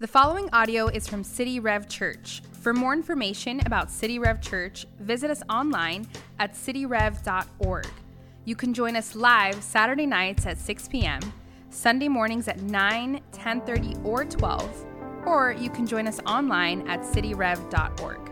The following audio is from City Rev Church. For more information about City Rev Church, visit us online at cityrev.org. You can join us live Saturday nights at 6 p.m., Sunday mornings at 9, 10:30, or 12, or you can join us online at cityrev.org.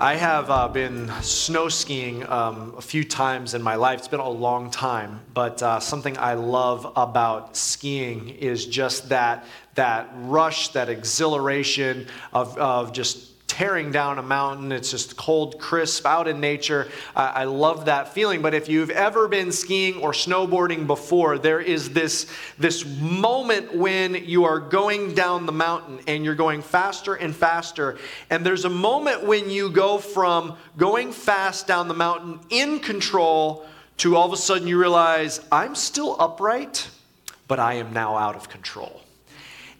I have uh, been snow skiing um, a few times in my life. It's been a long time, but uh, something I love about skiing is just that that rush, that exhilaration of, of just tearing down a mountain. It's just cold, crisp, out in nature. I love that feeling. But if you've ever been skiing or snowboarding before, there is this, this moment when you are going down the mountain and you're going faster and faster. And there's a moment when you go from going fast down the mountain in control to all of a sudden you realize, I'm still upright, but I am now out of control.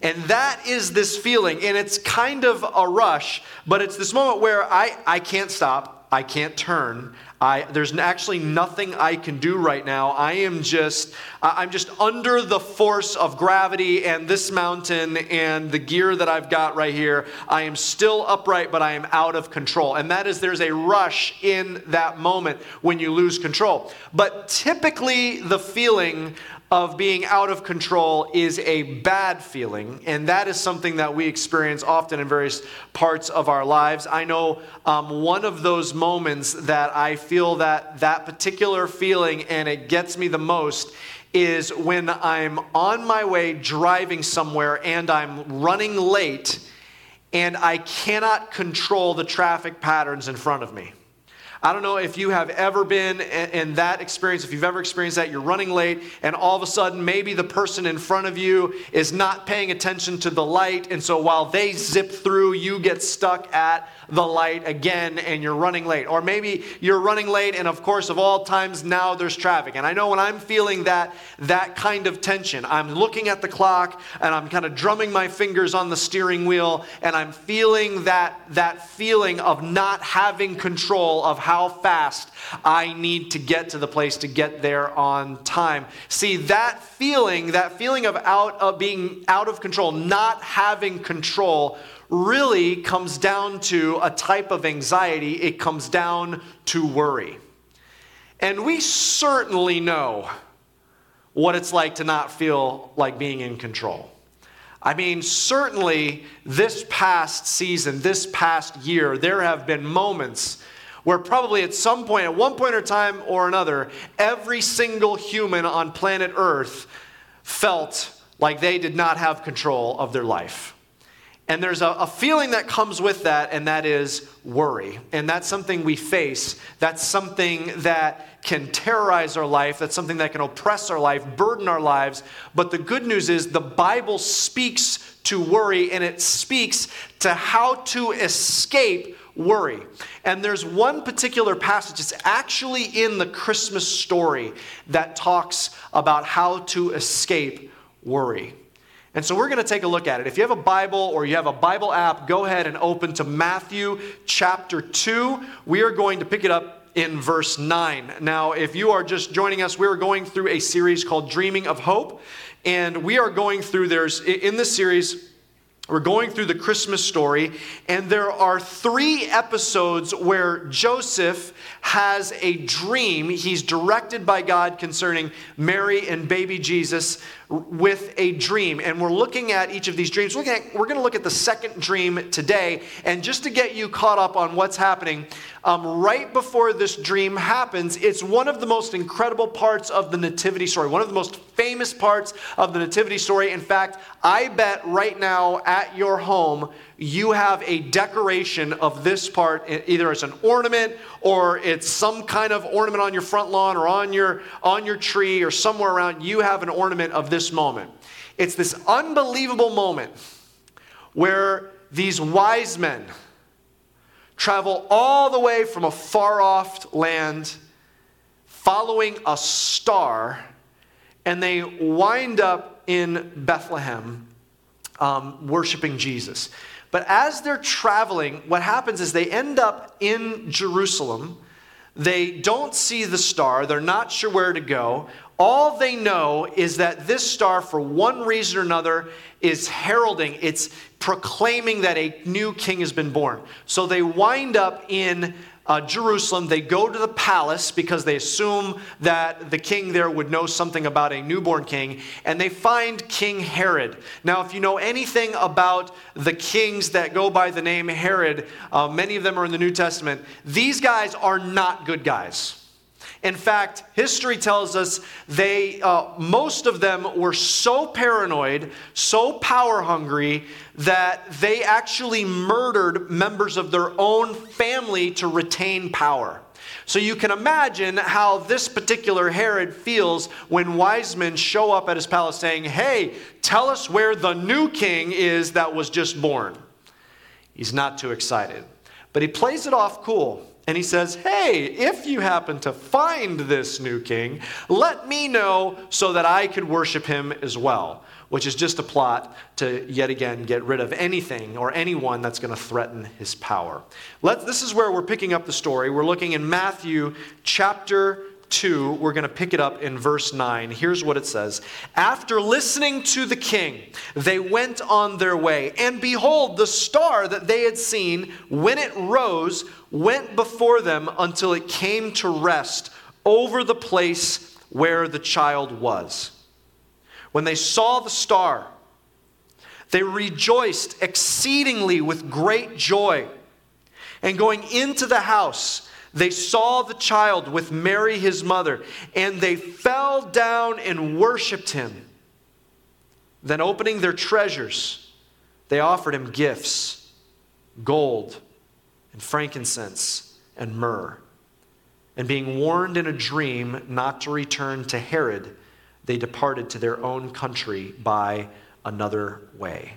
And that is this feeling. And it's kind of a rush, but it's this moment where I, I can't stop. I can't turn. I, there's actually nothing I can do right now. I am just, I'm just under the force of gravity and this mountain and the gear that I've got right here. I am still upright, but I am out of control. And that is, there's a rush in that moment when you lose control. But typically, the feeling of being out of control is a bad feeling, and that is something that we experience often in various parts of our lives. I know um, one of those moments that I feel that that particular feeling, and it gets me the most, is when I'm on my way driving somewhere and I'm running late and I cannot control the traffic patterns in front of me. I don't know if you have ever been in that experience, if you've ever experienced that, you're running late, and all of a sudden, maybe the person in front of you is not paying attention to the light, and so while they zip through, you get stuck at the light again and you're running late. Or maybe you're running late, and of course, of all times, now there's traffic. And I know when I'm feeling that, that kind of tension, I'm looking at the clock and I'm kind of drumming my fingers on the steering wheel, and I'm feeling that, that feeling of not having control of how fast I need to get to the place to get there on time. See, that feeling, that feeling of out of being out of control, not having control really comes down to a type of anxiety, it comes down to worry. And we certainly know what it's like to not feel like being in control. I mean, certainly this past season, this past year, there have been moments where probably at some point, at one point or time or another, every single human on planet Earth felt like they did not have control of their life. And there's a, a, feeling that comes with that, and that is worry. And that's something we face. That's something that can terrorize our life. That's something that can oppress our life, burden our lives. But the good news is the Bible speaks to worry, and it speaks to how to escape worry. And there's one particular passage, it's actually in the Christmas story, that talks about how to escape worry. And so we're going to take a look at it. If you have a Bible or you have a Bible app, go ahead and open to Matthew chapter 2. We are going to pick it up in verse 9. Now, if you are just joining us, we're going through a series called Dreaming of Hope. And we are going through, there's, in this series, we're going through the Christmas story, and there are three episodes where Joseph has a dream. He's directed by God concerning Mary and baby Jesus with a dream. And we're looking at each of these dreams. We're, we're going to look at the second dream today. And just to get you caught up on what's happening, um, right before this dream happens, it's one of the most incredible parts of the Nativity story, one of the most famous parts of the Nativity story. In fact, I bet right now at your home, you have a decoration of this part, either as an ornament or it's some kind of ornament on your front lawn or on your, on your tree or somewhere around, you have an ornament of this moment. It's this unbelievable moment where these wise men travel all the way from a far off land following a star, and they wind up in Bethlehem um, worshiping Jesus. But as they're traveling, what happens is they end up in Jerusalem. They don't see the star. They're not sure where to go. All they know is that this star, for one reason or another, is heralding, it's proclaiming that a new king has been born. So they wind up in uh, Jerusalem. They go to the palace because they assume that the king there would know something about a newborn king, and they find King Herod. Now, if you know anything about the kings that go by the name Herod, uh, many of them are in the New Testament, these guys are not good guys. In fact, history tells us they, uh, most of them were so paranoid, so power hungry, that they actually murdered members of their own family to retain power. So you can imagine how this particular Herod feels when wise men show up at his palace saying, Hey, tell us where the new king is that was just born. He's not too excited. But he plays it off cool. And he says, Hey, if you happen to find this new king, let me know so that I could worship him as well. Which is just a plot to yet again get rid of anything or anyone that's going to threaten his power. Let, this is where we're picking up the story. We're looking in Matthew chapter 2, we're going to pick it up in verse 9. Here's what it says After listening to the king, they went on their way. And behold, the star that they had seen, when it rose, went before them until it came to rest over the place where the child was. When they saw the star, they rejoiced exceedingly with great joy. And going into the house, they saw the child with Mary, his mother, and they fell down and worshiped him. Then, opening their treasures, they offered him gifts gold and frankincense and myrrh. And being warned in a dream not to return to Herod, they departed to their own country by another way.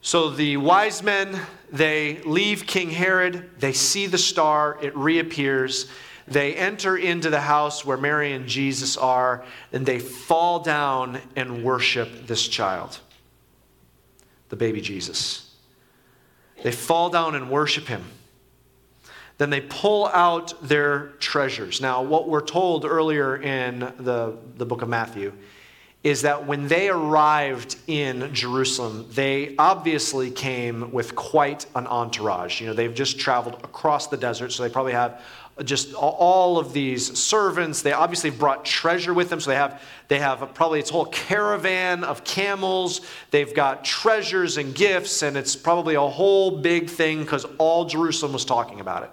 So the wise men, they leave King Herod, they see the star, it reappears. They enter into the house where Mary and Jesus are, and they fall down and worship this child, the baby Jesus. They fall down and worship him. Then they pull out their treasures. Now, what we're told earlier in the, the book of Matthew is that when they arrived in Jerusalem, they obviously came with quite an entourage. You know, they've just traveled across the desert, so they probably have just all of these servants. They obviously brought treasure with them, so they have they have probably its whole caravan of camels. They've got treasures and gifts, and it's probably a whole big thing because all Jerusalem was talking about it.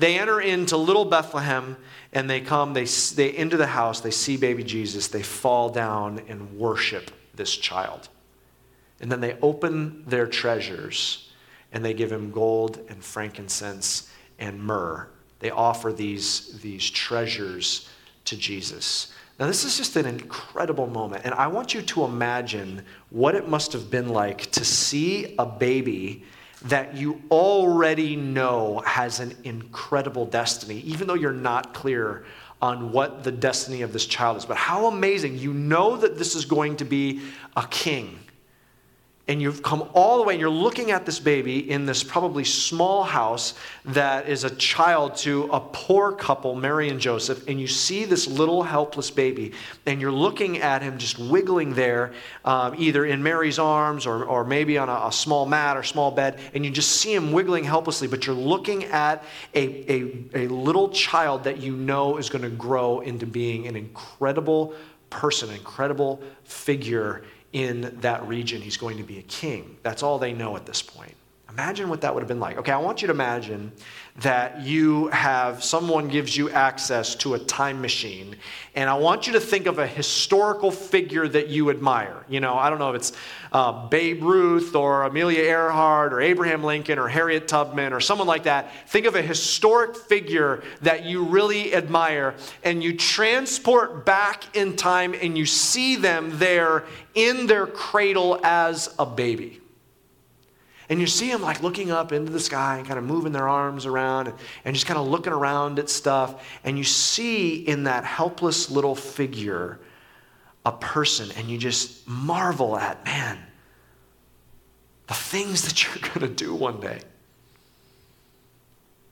They enter into little Bethlehem and they come, they, they into the house, they see baby Jesus, they fall down and worship this child. And then they open their treasures and they give him gold and frankincense and myrrh. They offer these, these treasures to Jesus. Now, this is just an incredible moment. And I want you to imagine what it must have been like to see a baby that you already know has an incredible destiny, even though you're not clear on what the destiny of this child is. But how amazing! You know that this is going to be a king and you've come all the way and you're looking at this baby in this probably small house that is a child to a poor couple, Mary and Joseph, and you see this little helpless baby, and you're looking at him just wiggling there, um, either in Mary's arms or, or maybe on a, a, small mat or small bed, and you just see him wiggling helplessly, but you're looking at a, a, a little child that you know is going to grow into being an incredible person, an incredible figure in that region. He's going to be a king. That's all they know at this point. Imagine what that would have been like. Okay, I want you to imagine that you have someone gives you access to a time machine, and I want you to think of a historical figure that you admire. You know, I don't know if it's uh, Babe Ruth or Amelia Earhart or Abraham Lincoln or Harriet Tubman or someone like that. Think of a historic figure that you really admire, and you transport back in time and you see them there in their cradle as a baby. And you see them like looking up into the sky and kind of moving their arms around and, and just kind of looking around at stuff. And you see in that helpless little figure a person, and you just marvel at, man, the things that you're going to do one day.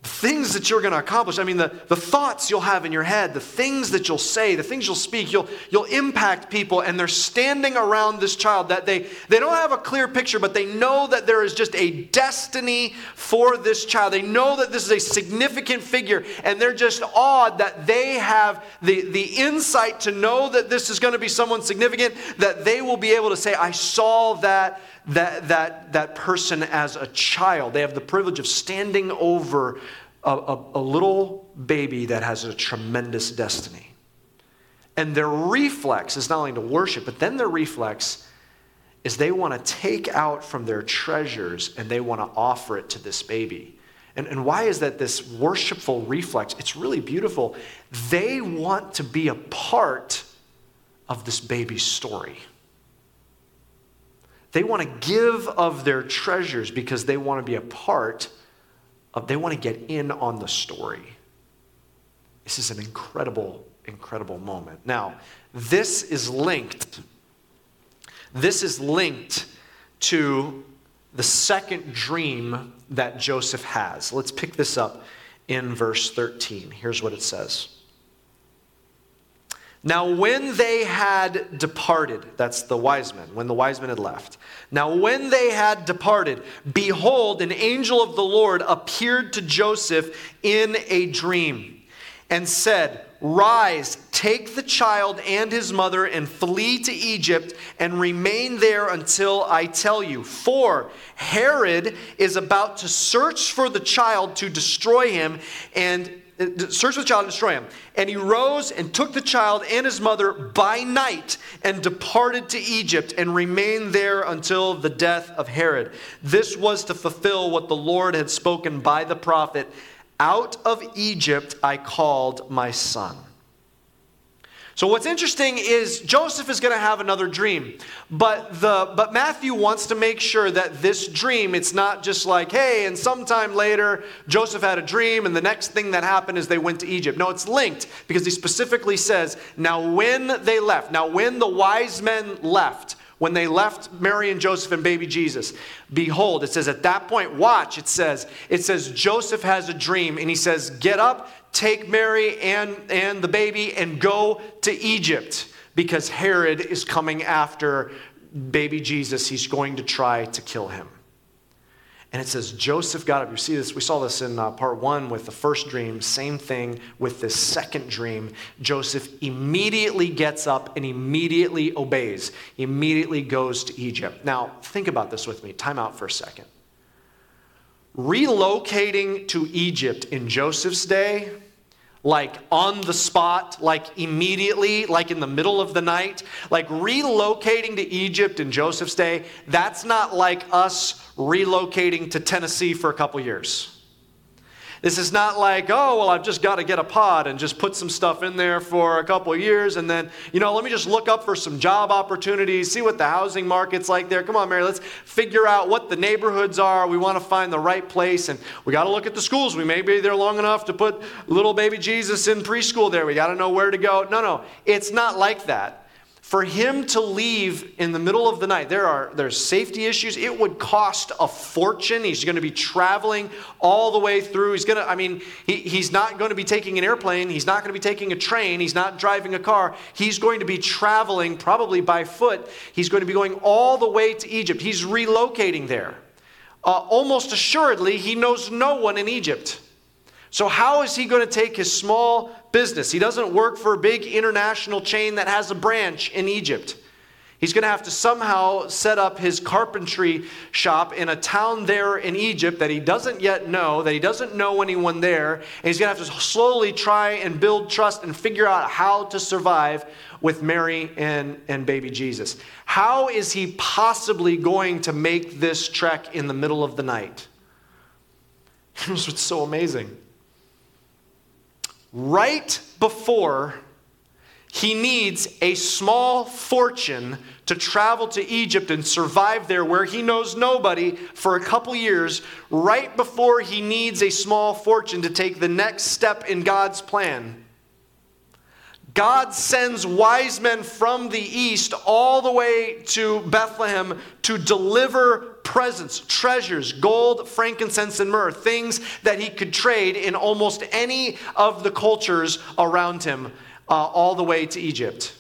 The things that you're going to accomplish. I mean, the, the thoughts you'll have in your head, the things that you'll say, the things you'll speak, you'll, you'll impact people. And they're standing around this child that they, they don't have a clear picture, but they know that there is just a destiny for this child. They know that this is a significant figure, and they're just awed that they have the, the insight to know that this is going to be someone significant, that they will be able to say, I saw that that, that, that person as a child. They have the privilege of standing over a, a, a little baby that has a tremendous destiny. And their reflex is not only to worship, but then their reflex is they want to take out from their treasures and they want to offer it to this baby. And, and why is that this worshipful reflex? It's really beautiful. They want to be a part of this baby's story. They want to give of their treasures because they want to be a part of, they want to get in on the story. This is an incredible, incredible moment. Now, this is linked. This is linked to the second dream that Joseph has. Let's pick this up in verse 13. Here's what it says. Now, when they had departed, that's the wise men, when the wise men had left. Now, when they had departed, behold, an angel of the Lord appeared to Joseph in a dream and said, Rise, take the child and his mother, and flee to Egypt, and remain there until I tell you. For Herod is about to search for the child to destroy him, and search the child and destroy him. And he rose and took the child and his mother by night and departed to Egypt and remained there until the death of Herod. This was to fulfill what the Lord had spoken by the prophet Out of Egypt I called my son. So what's interesting is Joseph is going to have another dream. But the but Matthew wants to make sure that this dream it's not just like, hey, and sometime later Joseph had a dream and the next thing that happened is they went to Egypt. No, it's linked because he specifically says, now when they left, now when the wise men left, when they left Mary and Joseph and baby Jesus, behold, it says at that point, watch, it says, it says Joseph has a dream and he says, get up, take Mary and, and the baby and go to Egypt because Herod is coming after baby Jesus. He's going to try to kill him. And it says Joseph got up. You see this, we saw this in uh, part one with the first dream. Same thing with this second dream. Joseph immediately gets up and immediately obeys, immediately goes to Egypt. Now, think about this with me. Time out for a second. Relocating to Egypt in Joseph's day, like on the spot, like immediately, like in the middle of the night, like relocating to Egypt in Joseph's day, that's not like us relocating to Tennessee for a couple years. This is not like, oh, well, I've just got to get a pod and just put some stuff in there for a couple years and then, you know, let me just look up for some job opportunities, see what the housing market's like there. Come on, Mary, let's figure out what the neighborhoods are. We want to find the right place and we got to look at the schools. We may be there long enough to put little baby Jesus in preschool there. We got to know where to go. No, no, it's not like that for him to leave in the middle of the night there are there's safety issues. It would cost a fortune. He's going to be traveling all the way through. He's going to i mean he, he's not going to be taking an airplane. He's not going to be taking a train. He's not driving a car. He's going to be traveling probably by foot. He's going to be going all the way to egypt. He's relocating there. Uh, almost assuredly he knows no one in egypt so, how is he going to take his small business? He doesn't work for a big international chain that has a branch in Egypt. He's going to have to somehow set up his carpentry shop in a town there in Egypt that he doesn't yet know, that he doesn't know anyone there. And he's going to have to slowly try and build trust and figure out how to survive with Mary and, and baby Jesus. How is he possibly going to make this trek in the middle of the night? Here's what's so amazing right before he needs a small fortune to travel to Egypt and survive there where he knows nobody for a couple years, right before he needs a small fortune to take the next step in God's plan. God sends wise men from the east all the way to Bethlehem to deliver presents, treasures, gold, frankincense, and myrrh, things that he could trade in almost any of the cultures around him, uh, all the way to Egypt.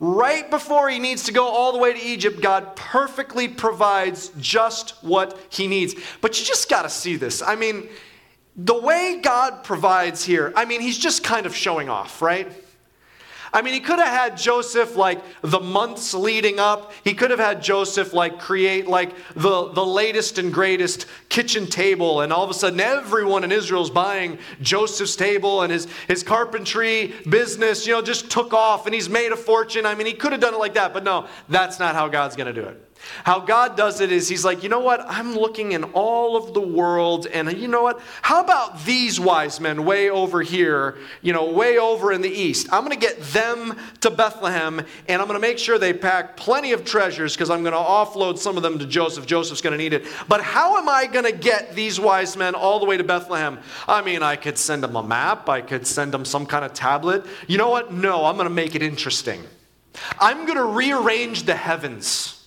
Right before he needs to go all the way to Egypt, God perfectly provides just what he needs. But you just got to see this. I mean, the way God provides here, I mean, he's just kind of showing off, right? I mean, he could have had Joseph like the months leading up. He could have had Joseph like create like the, the latest and greatest kitchen table, and all of a sudden everyone in Israel is buying Joseph's table and his, his carpentry business, you know, just took off and he's made a fortune. I mean, he could have done it like that, but no, that's not how God's going to do it. How God does it is He's like, you know what? I'm looking in all of the world, and you know what? How about these wise men way over here, you know, way over in the east? I'm going to get them to Bethlehem, and I'm going to make sure they pack plenty of treasures because I'm going to offload some of them to Joseph. Joseph's going to need it. But how am I going to get these wise men all the way to Bethlehem? I mean, I could send them a map, I could send them some kind of tablet. You know what? No, I'm going to make it interesting. I'm going to rearrange the heavens.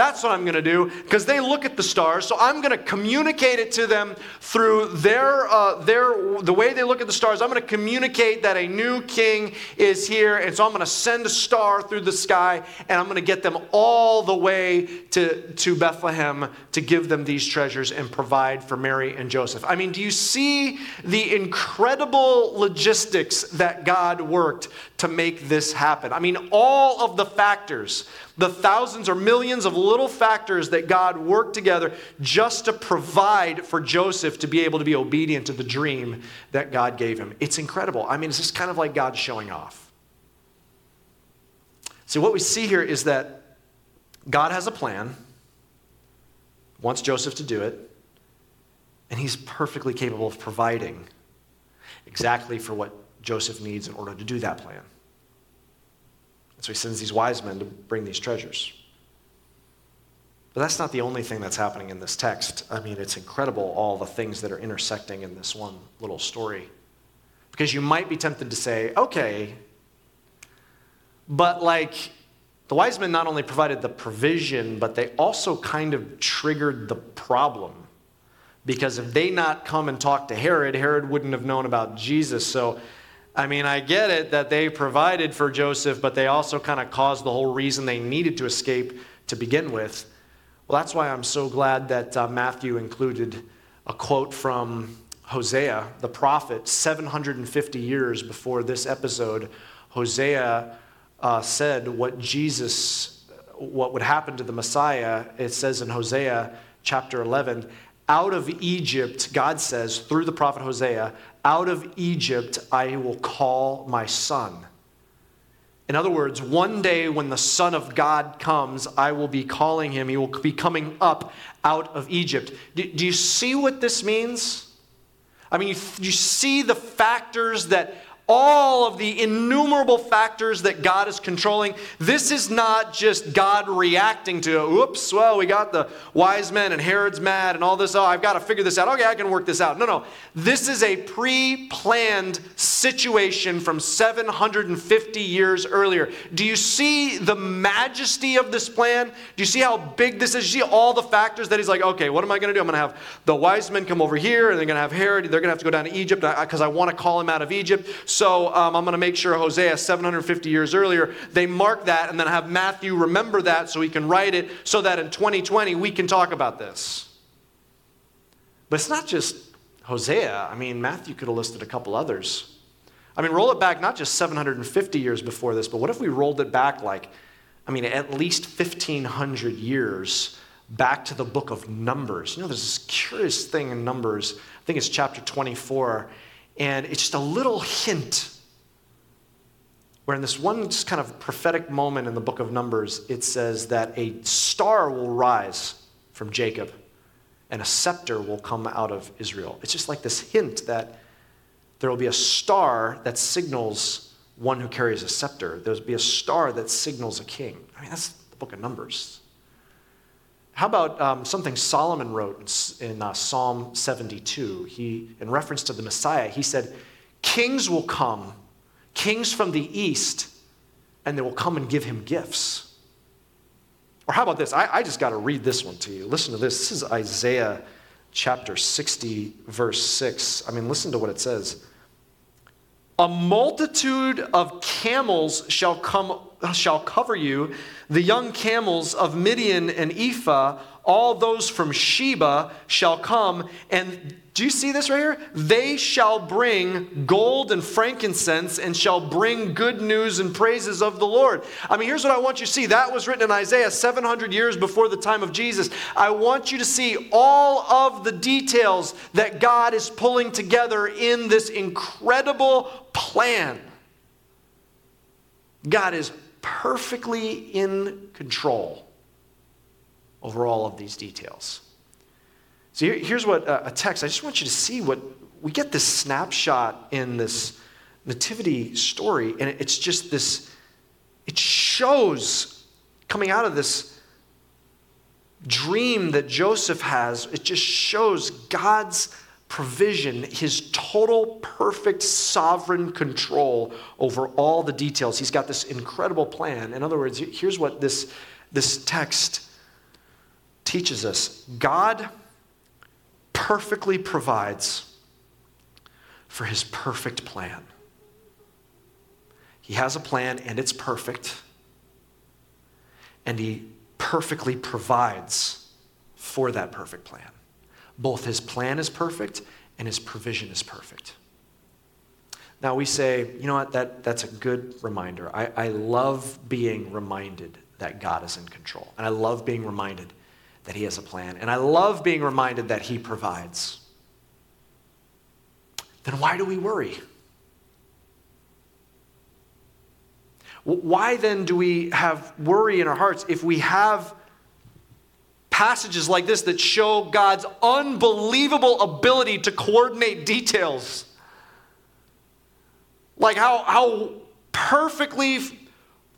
That's what I'm going to do because they look at the stars. So I'm going to communicate it to them through their, uh, their, the way they look at the stars. I'm going to communicate that a new king is here. And so I'm going to send a star through the sky and I'm going to get them all the way to, to Bethlehem to give them these treasures and provide for Mary and Joseph. I mean, do you see the incredible logistics that God worked to make this happen? I mean, all of the factors the thousands or millions of little factors that God worked together just to provide for Joseph to be able to be obedient to the dream that God gave him. It's incredible. I mean, it's just kind of like God showing off. So, what we see here is that God has a plan, wants Joseph to do it, and he's perfectly capable of providing exactly for what Joseph needs in order to do that plan. And so he sends these wise men to bring these treasures. But that's not the only thing that's happening in this text. I mean, it's incredible all the things that are intersecting in this one little story. Because you might be tempted to say, okay, but like, the wise men not only provided the provision, but they also kind of triggered the problem. Because if they not come and talk to Herod, Herod wouldn't have known about Jesus. So I mean, I get it that they provided for Joseph, but they also kind of caused the whole reason they needed to escape to begin with. Well, that's why I'm so glad that uh, Matthew included a quote from Hosea, the prophet, 750 years before this episode. Hosea uh, said what Jesus, what would happen to the Messiah. It says in Hosea chapter 11, out of Egypt, God says through the prophet Hosea, out of Egypt I will call my son. In other words, one day when the Son of God comes, I will be calling him. He will be coming up out of Egypt. Do, do you see what this means? I mean, you, you see the factors that all of the innumerable factors that God is controlling. This is not just God reacting to, oops, well, we got the wise men and Herod's mad and all this. Oh, I've got to figure this out. Okay, I can work this out. No, no. This is a pre planned situation from 750 years earlier. Do you see the majesty of this plan? Do you see how big this is? You see all the factors that he's like, okay, what am I going to do? I'm going to have the wise men come over here and they're going to have Herod. They're going to have to go down to Egypt because I, want to call him out of Egypt. Um, I'm going to make sure Hosea, 750 years earlier, they mark that and then have Matthew remember that so he can write it so that in 2020 we can talk about this. But it's not just Hosea. I mean, Matthew could have listed a couple others. I mean, roll it back not just 750 years before this, but what if we rolled it back like, I mean, at least 1,500 years back to the book of Numbers? You know, there's this curious thing in Numbers. I think it's chapter 24. And it's just a little hint where in this one kind of prophetic moment in the book of Numbers, it says that a star will rise from Jacob and a scepter will come out of Israel. It's just like this hint that there will be a star that signals one who carries a scepter. There'll be a star that signals a king. I mean, that's the book of Numbers. How about um, something Solomon wrote in, uh, Psalm 72? He, in reference to the Messiah, he said, Kings will come kings from the east, and they will come and give him gifts. Or how about this? I, I just got to read this one to you. Listen to this. This is Isaiah chapter 60, verse 6. I mean, listen to what it says. A multitude of camels shall come shall cover you, the young camels of Midian and Ephah, all those from Sheba shall come. And do you see this right here? They shall bring gold and frankincense and shall bring good news and praises of the Lord. I mean, here's what I want you to see. That was written in Isaiah 700 years before the time of Jesus. I want you to see all of the details that God is pulling together in this incredible plan. God is perfectly in control over all of these details. So here, here's what uh, a text, I just want you to see what we get this snapshot in this nativity story, and it's just this, it shows coming out of this dream that Joseph has, it just shows God's provision, his total, perfect, sovereign control over all the details. He's got this incredible plan. In other words, here's what this, this text teaches us God perfectly provides for his perfect plan. He has a plan and it's perfect, and he perfectly provides for that perfect plan. Both his plan is perfect and his provision is perfect. Now we say, you know what, that, that's a good reminder. I, I love being reminded that God is in control. And I love being reminded that he has a plan. And I love being reminded that he provides. Then why do we worry? Why then do we have worry in our hearts if we have passages like this that show God's unbelievable ability to coordinate details. Like how, how perfectly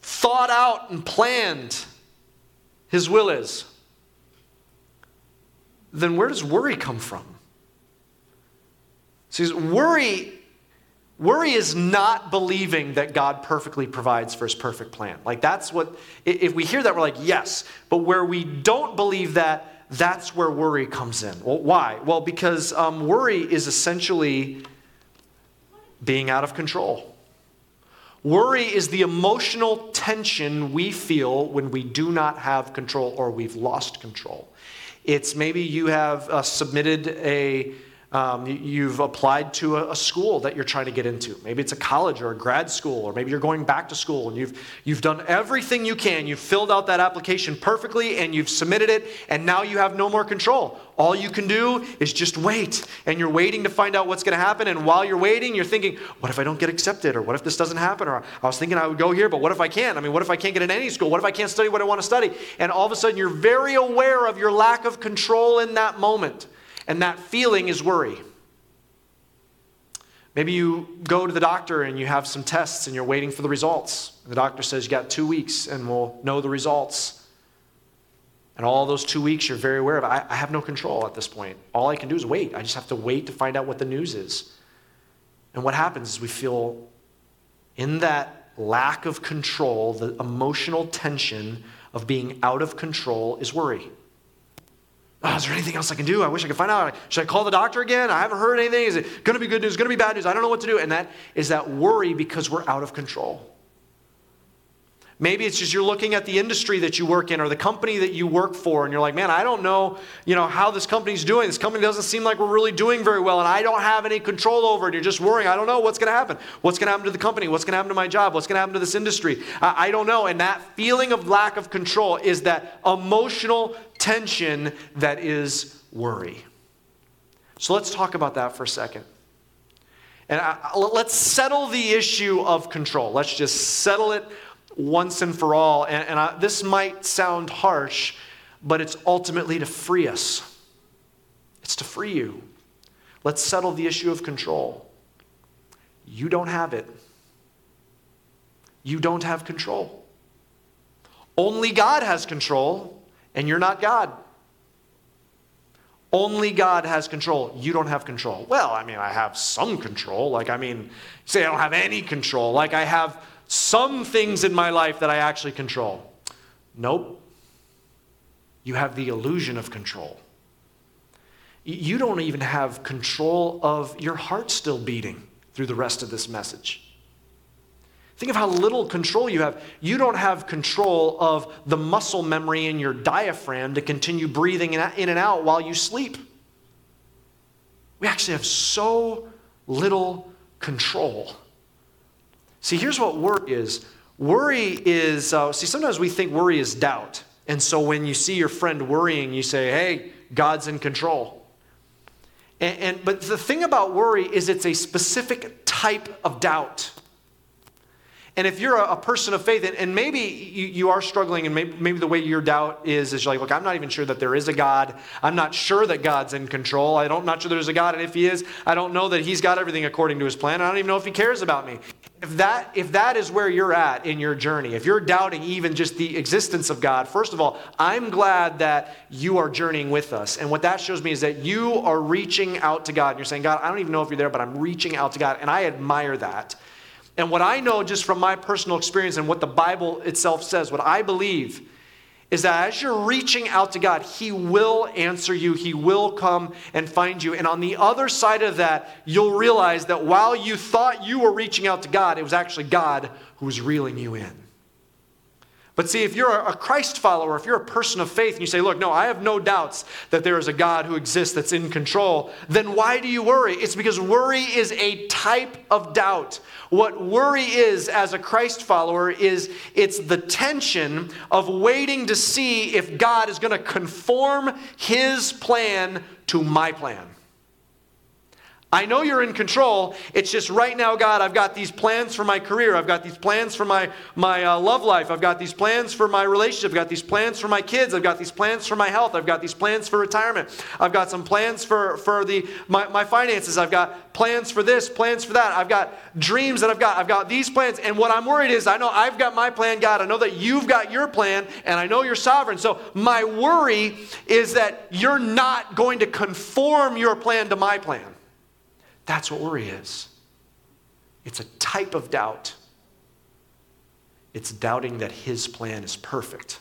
thought out and planned His will is. Then where does worry come from? See, worry Worry is not believing that God perfectly provides for his perfect plan. Like, that's what, if we hear that, we're like, yes. But where we don't believe that, that's where worry comes in. Well, why? Well, because um, worry is essentially being out of control. Worry is the emotional tension we feel when we do not have control or we've lost control. It's maybe you have uh, submitted a um, you've applied to a, a, school that you're trying to get into. Maybe it's a college or a grad school, or maybe you're going back to school and you've, you've done everything you can. You've filled out that application perfectly and you've submitted it, and now you have no more control. All you can do is just wait, and you're waiting to find out what's going to happen. And while you're waiting, you're thinking, what if I don't get accepted? Or what if this doesn't happen? Or I was thinking I would go here, but what if I can't? I mean, what if I can't get in any school? What if I can't study what I want to study? And all of a sudden, you're very aware of your lack of control in that moment. And that feeling is worry. Maybe you go to the doctor and you have some tests and you're waiting for the results. The doctor says you got two weeks and we'll know the results. And all those two weeks you're very aware of. I, I have no control at this point. All I can do is wait. I just have to wait to find out what the news is. And what happens is we feel in that lack of control, the emotional tension of being out of control is worry. Oh, is there anything else I can do? I wish I could find out. Should I call the doctor again? I haven't heard anything. Is it going to be good news? Is Going to be bad news? I don't know what to do. And that is that worry because we're out of control. Maybe it's just you're looking at the industry that you work in or the company that you work for, and you're like, man, I don't know, you know, how this company's doing. This company doesn't seem like we're really doing very well, and I don't have any control over it. You're just worrying. I don't know what's going to happen. What's going to happen to the company? What's going to happen to my job? What's going to happen to this industry? I, I don't know. And that feeling of lack of control is that emotional tension that is worry. So let's talk about that for a second. And I, let's settle the issue of control. Let's just settle it once and for all. And, and I, this might sound harsh, but it's ultimately to free us. It's to free you. Let's settle the issue of control. You don't have it. You don't have control. Only God has control, and you're not God. Only God has control. You don't have control. Well, I mean, I have some control. Like, I mean, say I don't have any control. Like, I have some things in my life that I actually control. Nope. You have the illusion of control. You don't even have control of your heart still beating through the rest of this message. Think of how little control you have. You don't have control of the muscle memory in your diaphragm to continue breathing in and out while you sleep. We actually have so little control. See, here's what worry is worry is, uh, see, sometimes we think worry is doubt. And so when you see your friend worrying, you say, hey, God's in control. And, and, but the thing about worry is it's a specific type of doubt. And if you're a, a person of faith, and, and maybe you, you, are struggling, and maybe, maybe, the way your doubt is, is you're like, look, I'm not even sure that there is a God. I'm not sure that God's in control. I don't, I'm not sure there's a God, and if He is, I don't know that He's got everything according to His plan. I don't even know if He cares about me. If that, if that is where you're at in your journey, if you're doubting even just the existence of God, first of all, I'm glad that you are journeying with us. And what that shows me is that you are reaching out to God. And you're saying, God, I don't even know if you're there, but I'm reaching out to God. And I admire that. And what I know just from my personal experience and what the Bible itself says, what I believe is that as you're reaching out to God, He will answer you. He will come and find you. And on the other side of that, you'll realize that while you thought you were reaching out to God, it was actually God who was reeling you in. But see, if you're a Christ follower, if you're a person of faith, and you say, Look, no, I have no doubts that there is a God who exists that's in control, then why do you worry? It's because worry is a type of doubt. What worry is as a Christ follower is it's the tension of waiting to see if God is going to conform his plan to my plan. I know you're in control. It's just right now, God, I've got these plans for my career. I've got these plans for my, my uh, love life. I've got these plans for my relationship. I've got these plans for my kids. I've got these plans for my health. I've got these plans for retirement. I've got some plans for, for the, my, my finances. I've got plans for this, plans for that. I've got dreams that I've got. I've got these plans. And what I'm worried is I know I've got my plan, God. I know that you've got your plan, and I know you're sovereign. So my worry is that you're not going to conform your plan to my plan. That's what worry is. It's a type of doubt. It's doubting that his plan is perfect.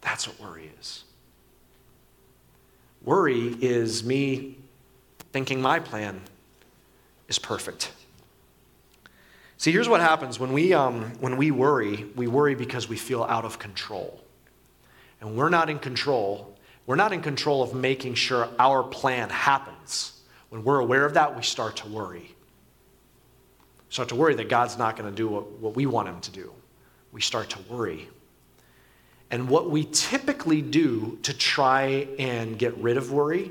That's what worry is. Worry is me thinking my plan is perfect. See, here's what happens when we, um, when we worry, we worry because we feel out of control. And we're not in control. We're not in control of making sure our plan happens. When we're aware of that, we start to worry. Start to worry that God's not going to do what, what we want him to do. We start to worry. And what we typically do to try and get rid of worry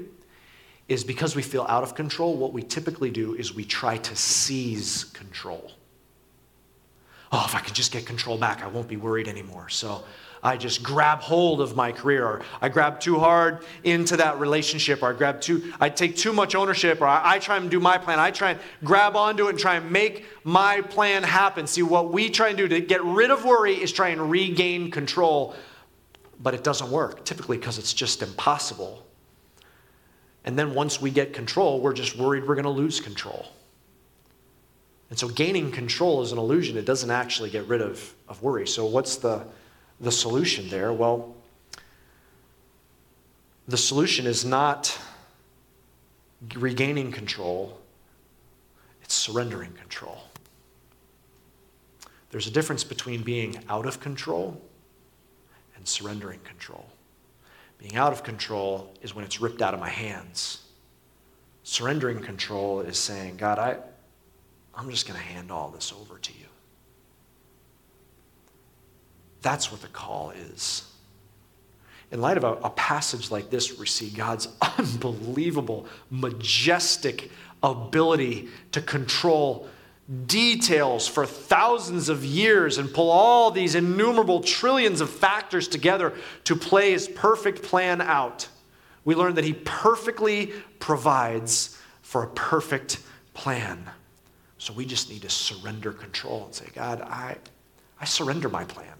is because we feel out of control, what we typically do is we try to seize control. Oh, if I could just get control back, I won't be worried anymore. So I just grab hold of my career, or I grab too hard into that relationship, or I grab too, I take too much ownership, or I, I try and do my plan. I try and grab onto it and try and make my plan happen. See, what we try and do to get rid of worry is try and regain control, but it doesn't work, typically because it's just impossible. And then once we get control, we're just worried we're going to lose control. And so gaining control is an illusion. It doesn't actually get rid of, of worry. So, what's the, the solution there? Well, the solution is not regaining control, it's surrendering control. There's a difference between being out of control and surrendering control. Being out of control is when it's ripped out of my hands. Surrendering control is saying, God, I, I'm just going to hand all this over to you. That's what the call is. In light of a, a passage like this, we see God's unbelievable, majestic ability to control details for thousands of years and pull all these innumerable trillions of factors together to play his perfect plan out. We learn that he perfectly provides for a perfect plan. So we just need to surrender control and say, God, I, I surrender my plan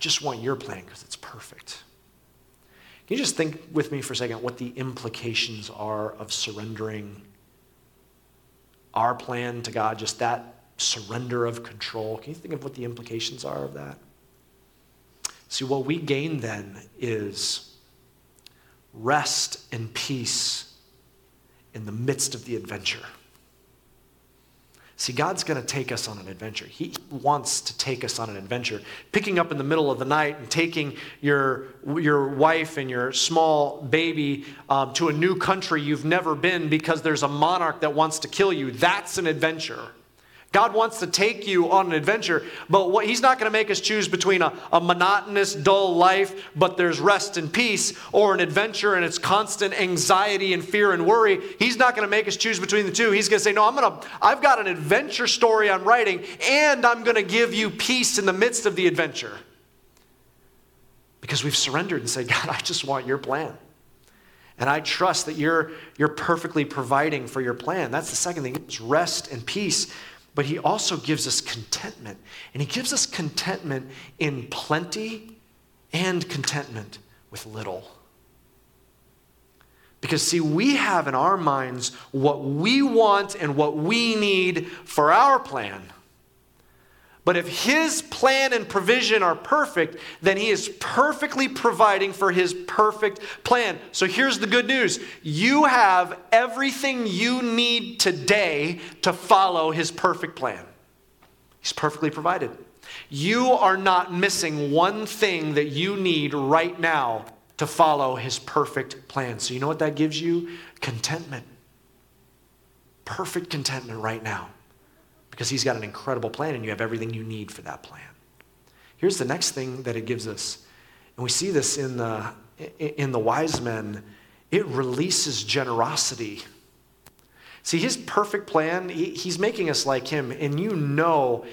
just want your plan because it's perfect. Can you just think with me for a second what the implications are of surrendering our plan to God, just that surrender of control? Can you think of what the implications are of that? See, what we gain then is rest and peace in the midst of the adventure. See, God's going to take us on an adventure. He wants to take us on an adventure. Picking up in the middle of the night and taking your, your wife and your small baby um, to a new country you've never been because there's a monarch that wants to kill you, that's an adventure. God wants to take you on an adventure, but what, He's not going to make us choose between a, a, monotonous, dull life, but there's rest and peace, or an adventure and it's constant anxiety and fear and worry. He's not going to make us choose between the two. He's going to say, No, I'm going to, I've got an adventure story I'm writing, and I'm going to give you peace in the midst of the adventure. Because we've surrendered and said, God, I just want your plan. And I trust that you're, you're perfectly providing for your plan. That's the second thing. It's rest and peace but he also gives us contentment. And he gives us contentment in plenty and contentment with little. Because, see, we have in our minds what we want and what we need for our plan. But if his plan and provision are perfect, then he is perfectly providing for his perfect plan. So here's the good news you have everything you need today to follow his perfect plan. He's perfectly provided. You are not missing one thing that you need right now to follow his perfect plan. So, you know what that gives you? Contentment. Perfect contentment right now because he's got an incredible plan and you have everything you need for that plan. Here's the next thing that it gives us. And we see this in the, in the wise men. It releases generosity. See, his perfect plan, he, he's making us like him. And you know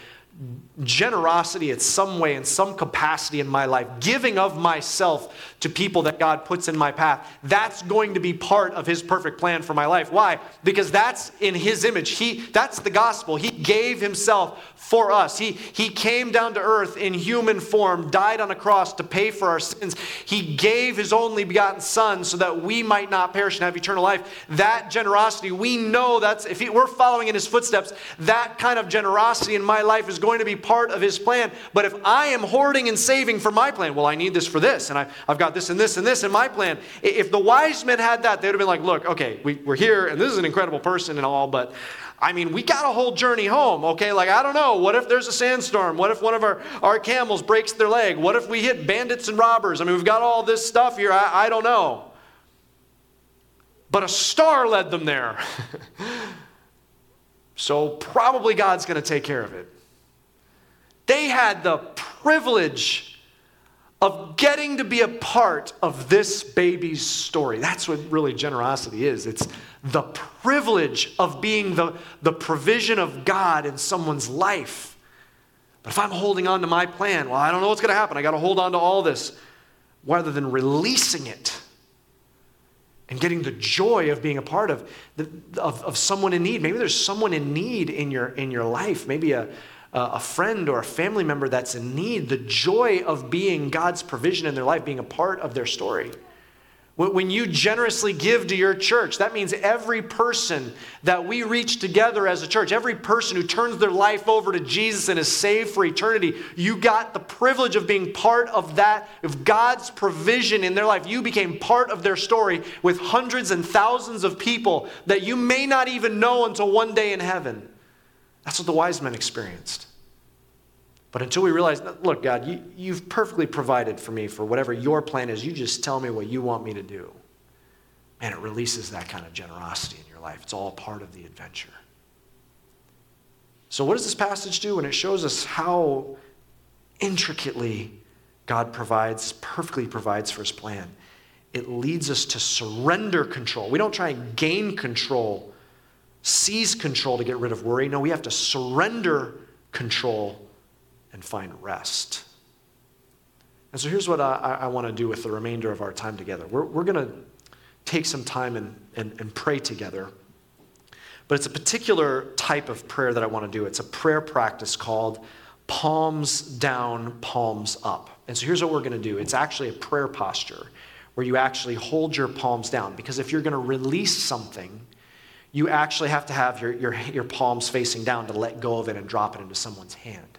generosity in some way, in some capacity in my life, giving of myself to people that God puts in my path, that's going to be part of His perfect plan for my life. Why? Because that's in His image. He, that's the gospel. He gave Himself for us. He, he came down to earth in human form, died on a cross to pay for our sins. He gave His only begotten Son so that we might not perish and have eternal life. That generosity, we know that's, if we're following in His footsteps, that kind of generosity in my life is going going to be part of his plan. But if I am hoarding and saving for my plan, well, I need this for this, and I, have got this and this and this in my plan. If the wise men had that, they would have been like, look, okay, we, we're here, and this is an incredible person and all, but I mean, we got a whole journey home, okay? Like, I don't know. What if there's a sandstorm? What if one of our, our camels breaks their leg? What if we hit bandits and robbers? I mean, we've got all this stuff here. I, I don't know. But a star led them there. so, probably God's going to take care of it. They had the privilege of getting to be a part of this baby's story. That's what really generosity is. It's the privilege of being the, the provision of God in someone's life. But if I'm holding on to my plan, well, I don't know what's going to happen. I got to hold on to all this rather than releasing it and getting the joy of being a part of, the, of, of someone in need. Maybe there's someone in need in your, in your life. Maybe a, Uh, a friend or a family member that's in need, the joy of being God's provision in their life, being a part of their story. When you generously give to your church, that means every person that we reach together as a church, every person who turns their life over to Jesus and is saved for eternity, you got the privilege of being part of that, of God's provision in their life. You became part of their story with hundreds and thousands of people that you may not even know until one day in heaven. That's what the wise men experienced. But until we realize, look, God, you, you've perfectly provided for me for whatever your plan is, you just tell me what you want me to do. Man, it releases that kind of generosity in your life. It's all part of the adventure. So, what does this passage do? And it shows us how intricately God provides, perfectly provides for his plan. It leads us to surrender control. We don't try and gain control seize control to get rid of worry. No, we have to surrender control and find rest. And so here's what I, I want to do with the remainder of our time together. We're, we're going to take some time and, and, and pray together. But it's a particular type of prayer that I want to do. It's a prayer practice called palms down, palms up. And so here's what we're going to do it's actually a prayer posture where you actually hold your palms down. Because if you're going to release something, you actually have to have your, your, your palms facing down to let go of it and drop it into someone's hand.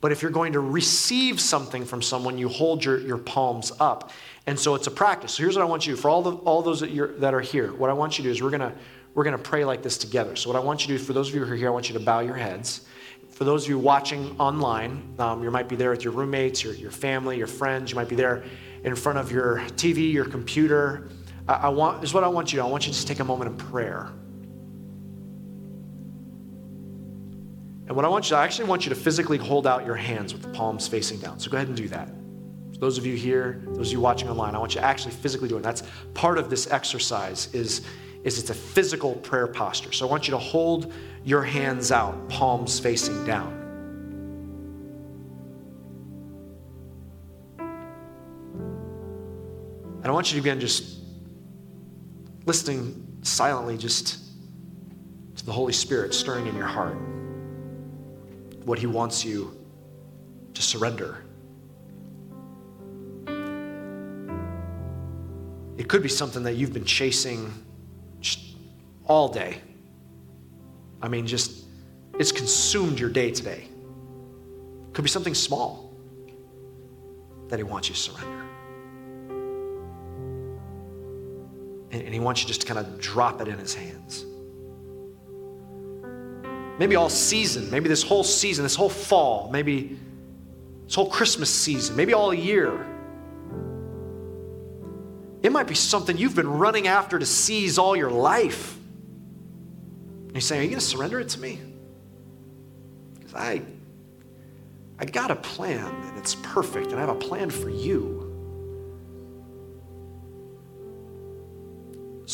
But if you're going to receive something from someone, you hold your, your palms up. And so it's a practice. So here's what I want you to do. For all, the, all those that, you're, that are here, what I want you to do is we're going to we're to pray like this together. So what I want you to do, for those of you who are here, I want you to bow your heads. For those of you watching online, um, you might be there with your roommates, your, your family, your friends. You might be there in front of your TV, your computer. I, I want, is what I want you to do. I want you to just take a moment of prayer. And what I want you to, I actually want you to physically hold out your hands with the palms facing down. So go ahead and do that. So those of you here, those of you watching online, I want you to actually physically do it. That's part of this exercise is, is it's a physical prayer posture. So I want you to hold your hands out, palms facing down. And I want you to begin just listening silently just to the Holy Spirit stirring in your heart what He wants you to surrender. It could be something that you've been chasing all day. I mean, just, it's consumed your day today. It could be something small that He wants you to surrender. And, and He wants you just to kind of drop it in His hands maybe all season, maybe this whole season, this whole fall, maybe this whole Christmas season, maybe all year. It might be something you've been running after to seize all your life. And you're saying, Are you going to surrender it to me? Because I, I got a plan and it's perfect, and I have a plan for you.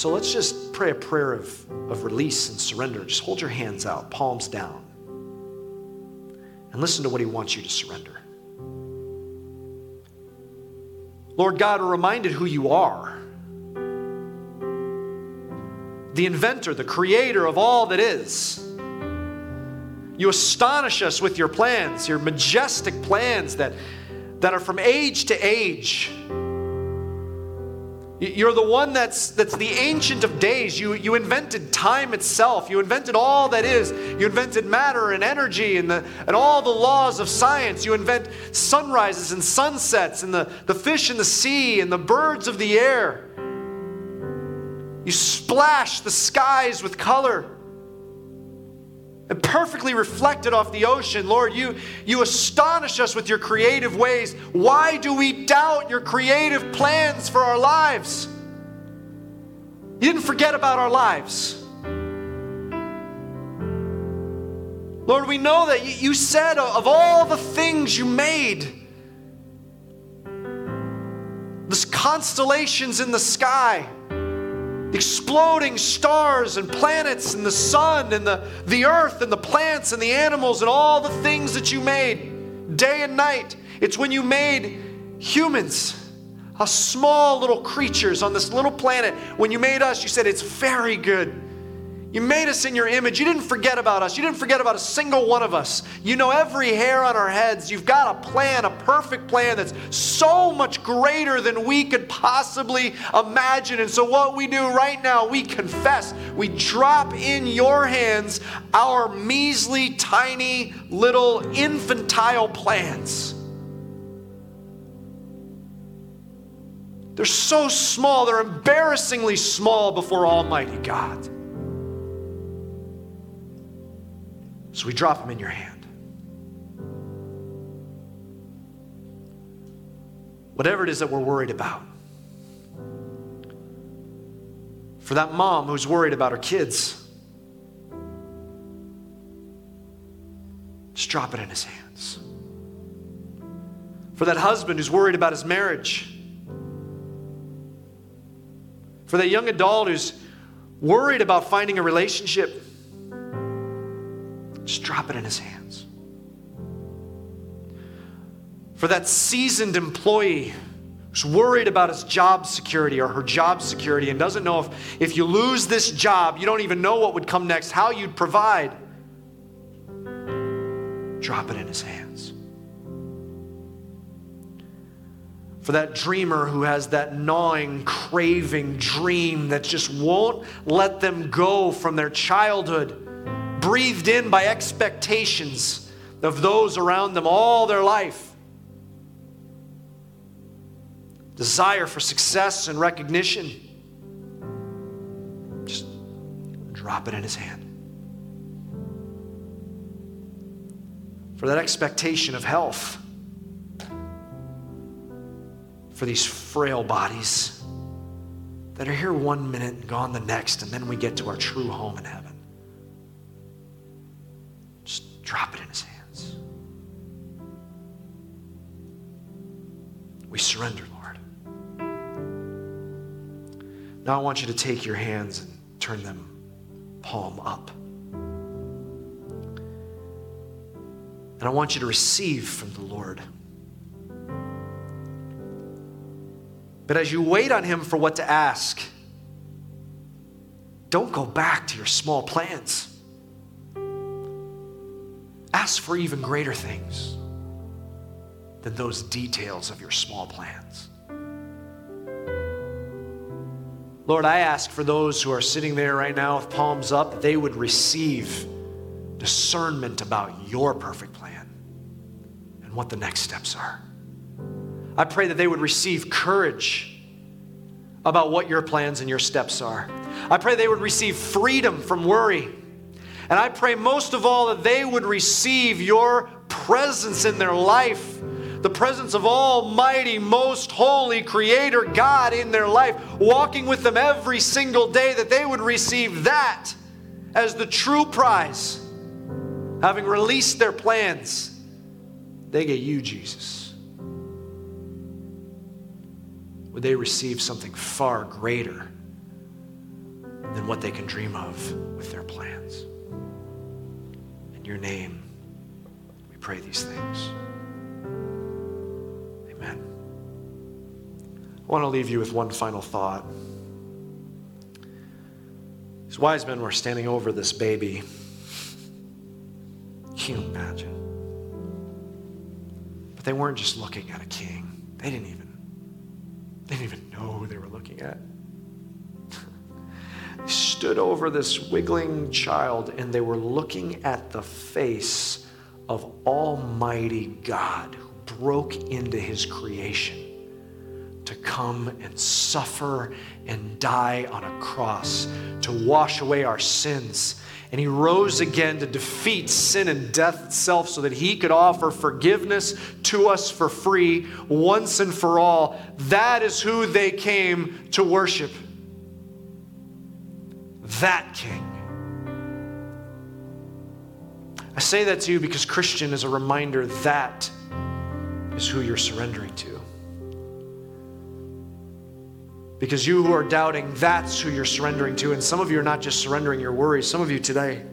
So let's just pray a prayer of, of release and surrender. Just hold your hands out, palms down, and listen to what He wants you to surrender. Lord God, we're reminded who you are the inventor, the creator of all that is. You astonish us with your plans, your majestic plans that, that are from age to age. You're the one that's, that's the ancient of days. You, you invented time itself. You invented all that is. You invented matter and energy and, the, and all the laws of science. You invent sunrises and sunsets and the, the fish in the sea and the birds of the air. You splash the skies with color and perfectly reflected off the ocean. Lord, you, you astonish us with your creative ways. Why do we doubt your creative plans for our lives? You didn't forget about our lives. Lord, we know that you said of all the things you made, the constellations in the sky, exploding stars and planets and the sun and the, the earth and the plants and the animals and all the things that you made day and night. It's when you made humans, a small little creatures on this little planet. When you made us, you said it's very good. You made us in your image. You didn't forget about us. You didn't forget about a single one of us. You know every hair on our heads. You've got a plan, a perfect plan that's so much greater than we could possibly imagine. And so, what we do right now, we confess, we drop in your hands our measly, tiny, little infantile plans. They're so small, they're embarrassingly small before Almighty God. So we drop them in your hand. Whatever it is that we're worried about. For that mom who's worried about her kids, just drop it in his hands. For that husband who's worried about his marriage. For that young adult who's worried about finding a relationship. Just drop it in his hands. For that seasoned employee who's worried about his job security or her job security and doesn't know if, if you lose this job, you don't even know what would come next, how you'd provide, drop it in his hands. For that dreamer who has that gnawing, craving dream that just won't let them go from their childhood, breathed in by expectations of those around them all their life. Desire for success and recognition. Just drop it in his hand. For that expectation of health for these frail bodies that are here one minute and gone the next, and then we get to our true home in heaven. Drop it in his hands. We surrender, Lord. Now I want you to take your hands and turn them palm up. And I want you to receive from the Lord. But as you wait on Him for what to ask, don't go back to your small plans. Ask for even greater things than those details of your small plans. Lord, I ask for those who are sitting there right now with palms up, they would receive discernment about your perfect plan and what the next steps are. I pray that they would receive courage about what your plans and your steps are. I pray they would receive freedom from worry. And I pray most of all that they would receive your presence in their life, the presence of Almighty, most holy Creator God in their life, walking with them every single day, that they would receive that as the true prize. Having released their plans, they get you, Jesus. would they receive something far greater than what they can dream of with their plans. In your name, we pray these things. Amen. I want to leave you with one final thought. These wise men were standing over this baby. Can you imagine? But they weren't just looking at a king. They didn't even they didn't even know who they were looking at. Stood over this wiggling child and they were looking at the face of Almighty God who broke into his creation to come and suffer and die on a cross to wash away our sins and he rose again to defeat sin and death itself so that he could offer forgiveness to us for free once and for all. That is who they came to worship. That king. I say that to you because Christian is a reminder that is who you're surrendering to. Because you who are doubting, that's who you're surrendering to. And some of you are not just surrendering your worries, some of you today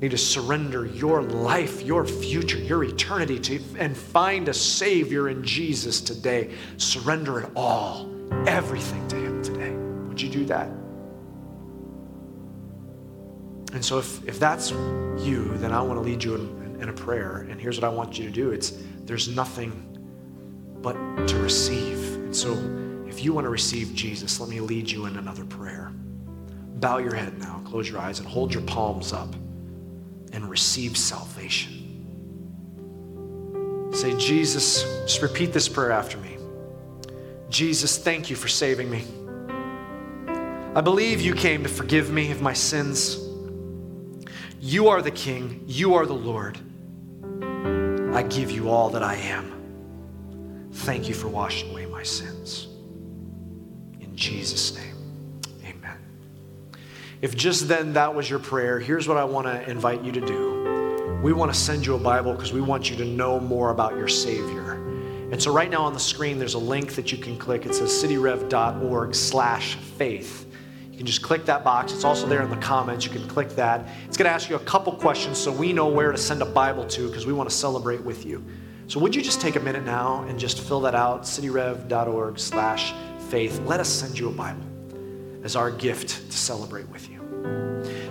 need to surrender your life, your future, your eternity to and find a Savior in Jesus today. Surrender it all, everything to Him today. Would you do that? And so, if, if that's you, then I want to lead you in, in a prayer. And here's what I want you to do it's there's nothing but to receive. And so, if you want to receive Jesus, let me lead you in another prayer. Bow your head now, close your eyes, and hold your palms up and receive salvation. Say, Jesus, just repeat this prayer after me. Jesus, thank you for saving me. I believe you came to forgive me of my sins. You are the King, you are the Lord. I give you all that I am. Thank you for washing away my sins. In Jesus' name, amen. If just then that was your prayer, here's what I want to invite you to do. We want to send you a Bible because we want you to know more about your Savior. And so right now on the screen, there's a link that you can click. It says cityrev.org slash faith. You can just click that box. It's also there in the comments. You can click that. It's going to ask you a couple questions so we know where to send a Bible to because we want to celebrate with you. So would you just take a minute now and just fill that out, cityrev.org slash faith, let us send you a Bible as our gift to celebrate with you.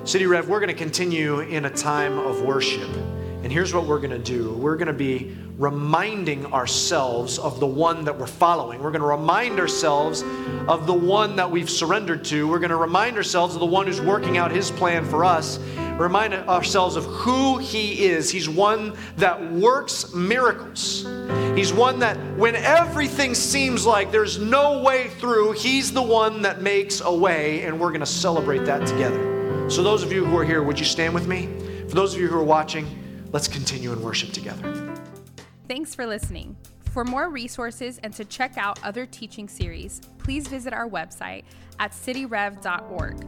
City Rev, we're going to continue in a time of worship. And here's what we're going to do we're going to be reminding ourselves of the one that we're following. We're going to remind ourselves of the one that we've surrendered to. We're going to remind ourselves of the one who's working out his plan for us. Remind ourselves of who he is. He's one that works miracles. He's one that, when everything seems like there's no way through, he's the one that makes a way, and we're going to celebrate that together. So, those of you who are here, would you stand with me? For those of you who are watching, let's continue in worship together. Thanks for listening. For more resources and to check out other teaching series, please visit our website at cityrev.org.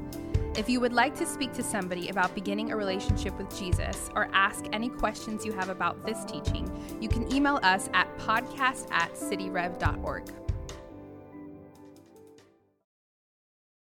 If you would like to speak to somebody about beginning a relationship with Jesus or ask any questions you have about this teaching, you can email us at podcast at cityrev.org.